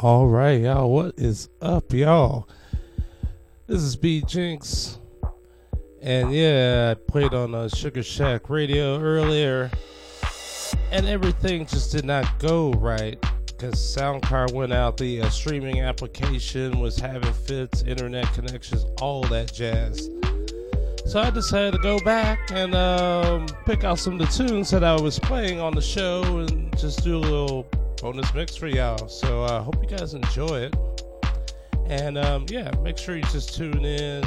All right, y'all. What is up, y'all? This is B Jinx. And yeah, I played on a uh, Sugar Shack radio earlier. And everything just did not go right because SoundCard went out. The uh, streaming application was having fits, internet connections, all that jazz. So I decided to go back and um, pick out some of the tunes that I was playing on the show and just do a little bonus mix for y'all. So I uh, hope you guys enjoy it. And um, yeah, make sure you just tune in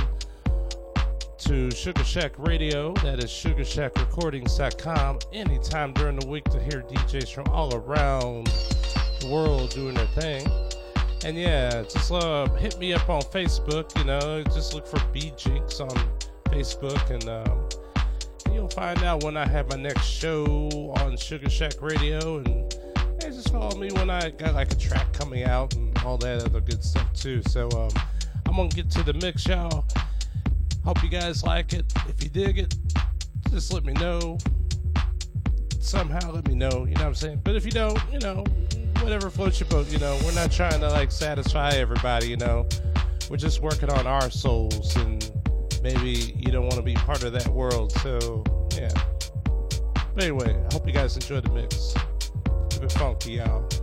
to Sugar Shack Radio. That is sugarshackrecordings.com anytime during the week to hear DJs from all around the world doing their thing. And yeah, just uh, hit me up on Facebook. You know, just look for B Jinx on Facebook, and um, you'll find out when I have my next show on Sugar Shack Radio and just follow me when I got like a track coming out and all that other good stuff too. So um, I'm gonna get to the mix, y'all. Hope you guys like it. If you dig it, just let me know. Somehow let me know, you know what I'm saying? But if you don't, you know, whatever floats your boat, you know, we're not trying to like satisfy everybody, you know. We're just working on our souls and maybe you don't want to be part of that world, so yeah. But anyway, I hope you guys enjoy the mix keep it funky, y'all.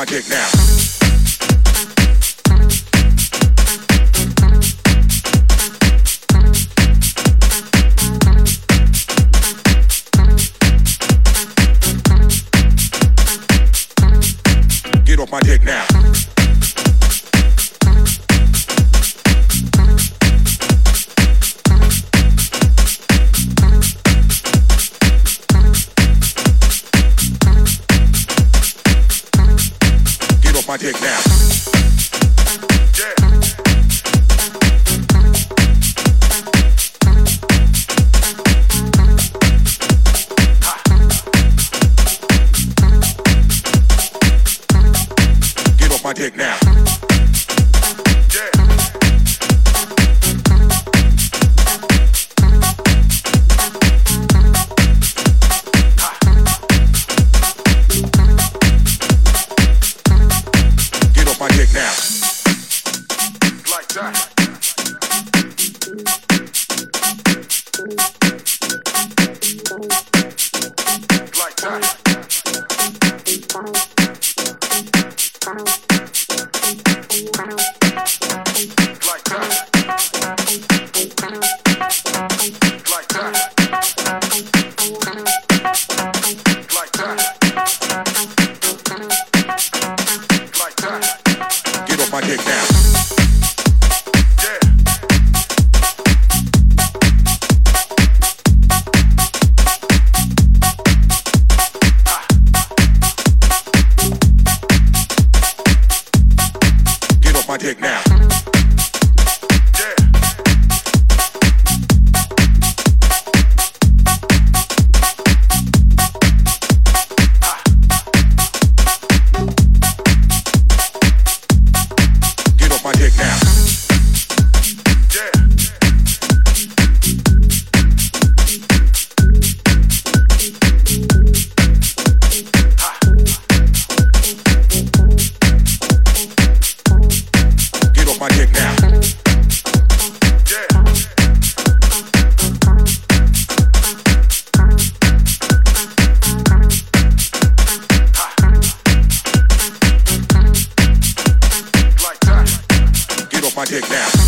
my dick now. Get off my dick now. Get take now.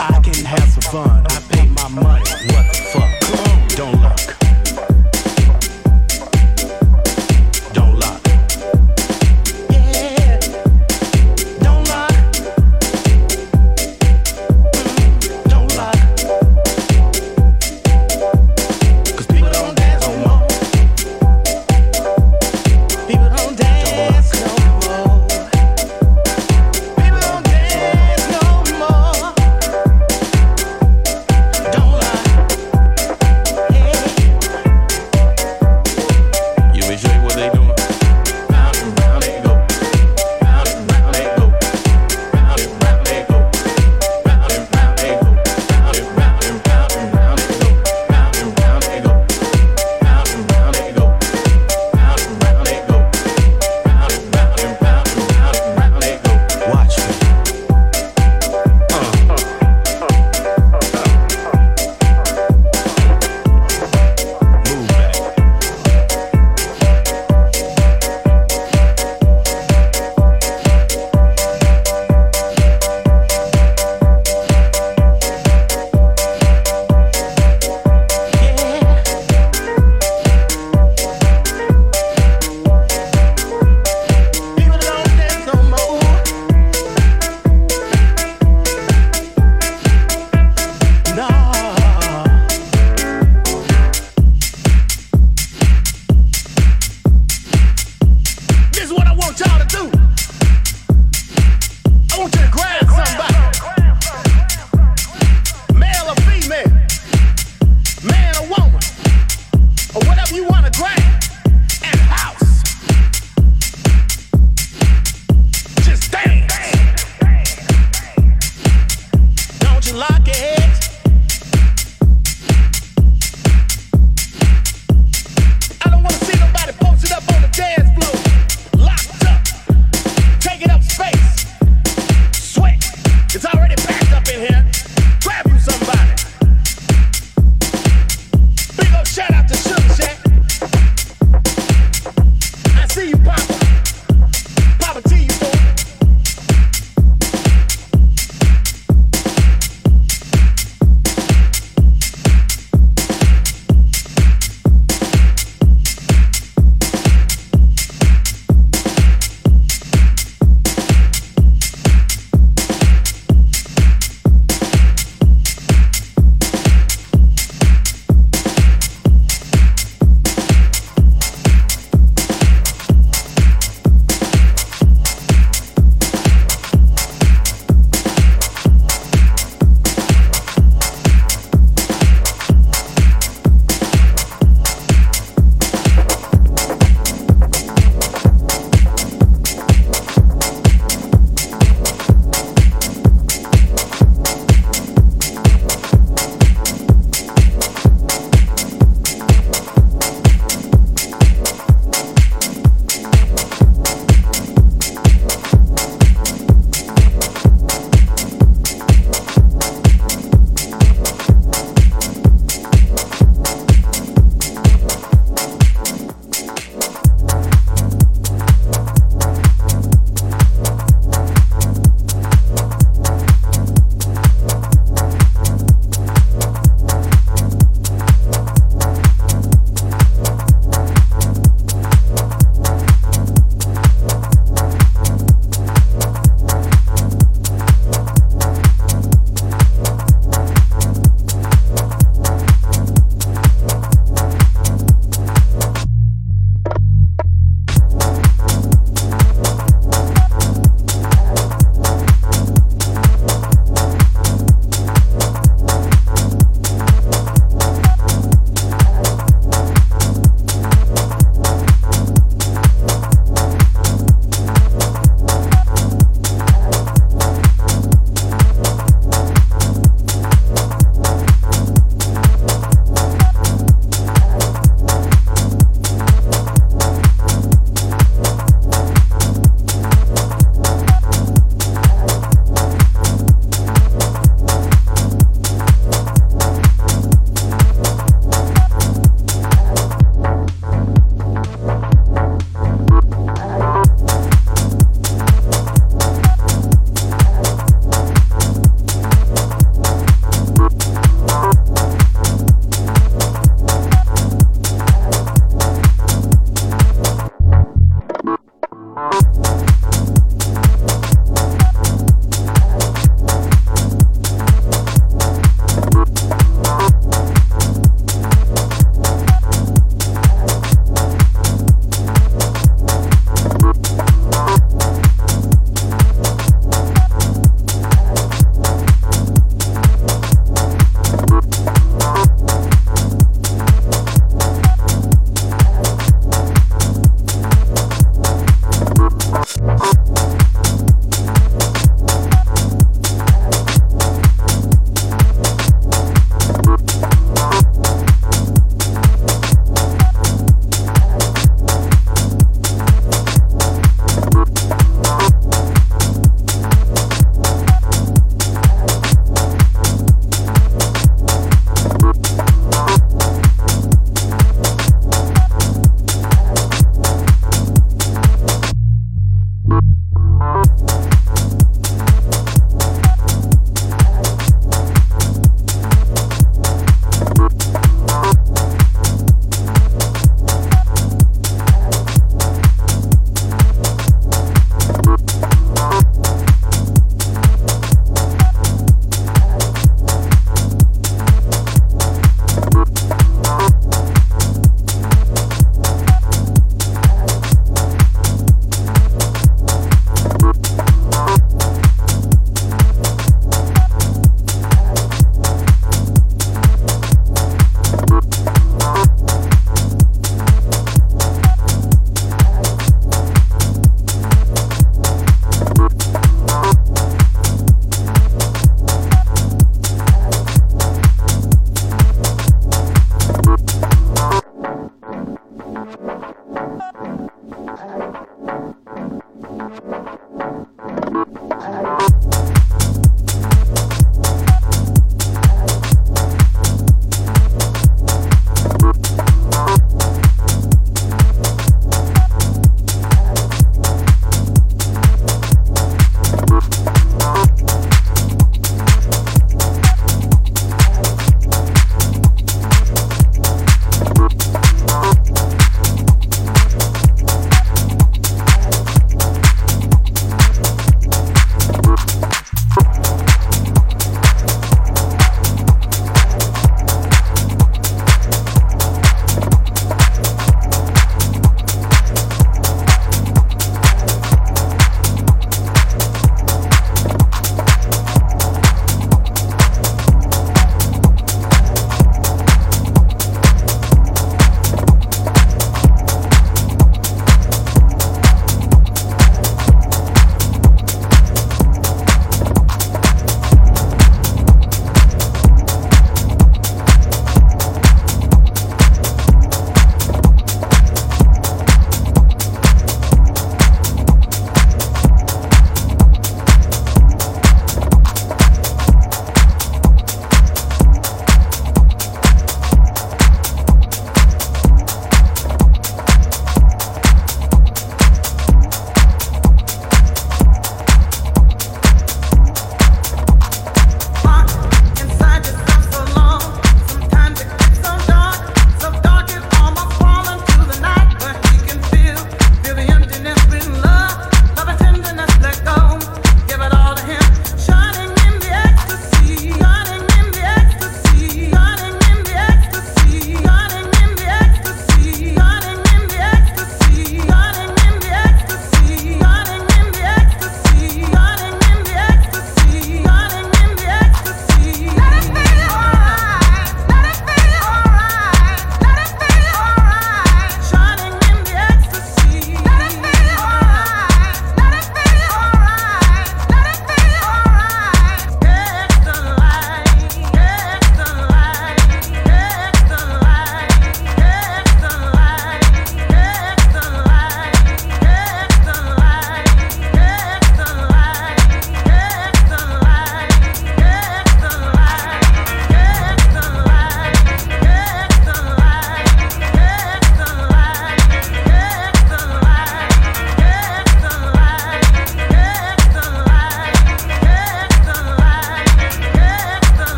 I can have some fun. I pay my money.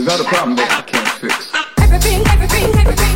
Is that a problem that I can't fix? Everything, everything, everything.